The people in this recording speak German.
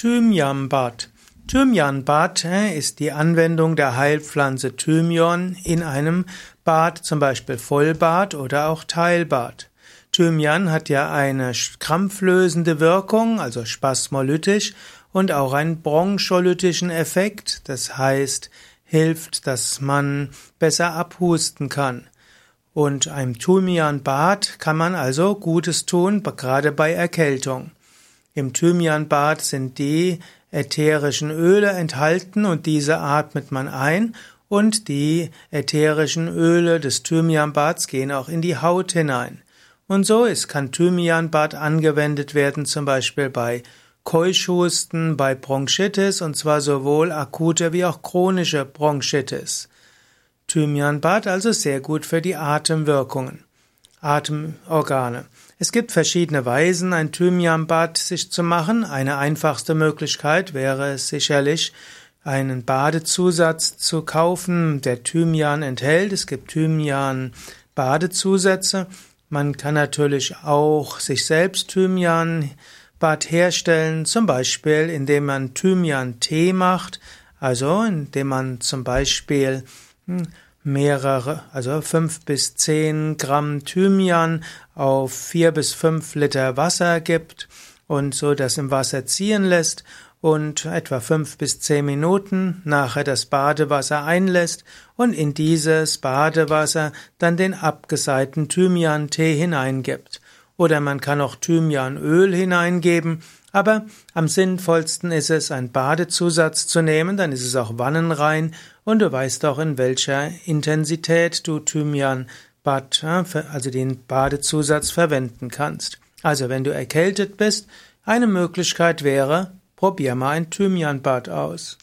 Thymianbad. Thymianbad ist die Anwendung der Heilpflanze Thymian in einem Bad, zum Beispiel Vollbad oder auch Teilbad. Thymian hat ja eine krampflösende Wirkung, also spasmolytisch, und auch einen broncholytischen Effekt, das heißt, hilft, dass man besser abhusten kann. Und einem Thymianbad kann man also Gutes tun, gerade bei Erkältung. Im Thymianbad sind die ätherischen Öle enthalten und diese atmet man ein und die ätherischen Öle des Thymianbads gehen auch in die Haut hinein. Und so ist, kann Thymianbad angewendet werden, zum Beispiel bei Keuschhusten, bei Bronchitis, und zwar sowohl akute wie auch chronische Bronchitis. Thymianbad also sehr gut für die Atemwirkungen. Atemorgane. Es gibt verschiedene Weisen, ein Thymianbad sich zu machen. Eine einfachste Möglichkeit wäre es sicherlich, einen Badezusatz zu kaufen, der Thymian enthält. Es gibt Thymian-Badezusätze. Man kann natürlich auch sich selbst Thymian-Bad herstellen, zum Beispiel indem man Thymian-Tee macht, also indem man zum Beispiel hm, mehrere, also fünf bis zehn Gramm Thymian auf vier bis fünf Liter Wasser gibt und so das im Wasser ziehen lässt und etwa fünf bis zehn Minuten nachher das Badewasser einlässt und in dieses Badewasser dann den abgeseiten Thymian-Tee hineingibt. Oder man kann auch Thymianöl hineingeben aber am sinnvollsten ist es, einen Badezusatz zu nehmen, dann ist es auch wannenrein und du weißt auch, in welcher Intensität du Thymian Bad, also den Badezusatz verwenden kannst. Also wenn du erkältet bist, eine Möglichkeit wäre, probier mal ein Thymianbad aus.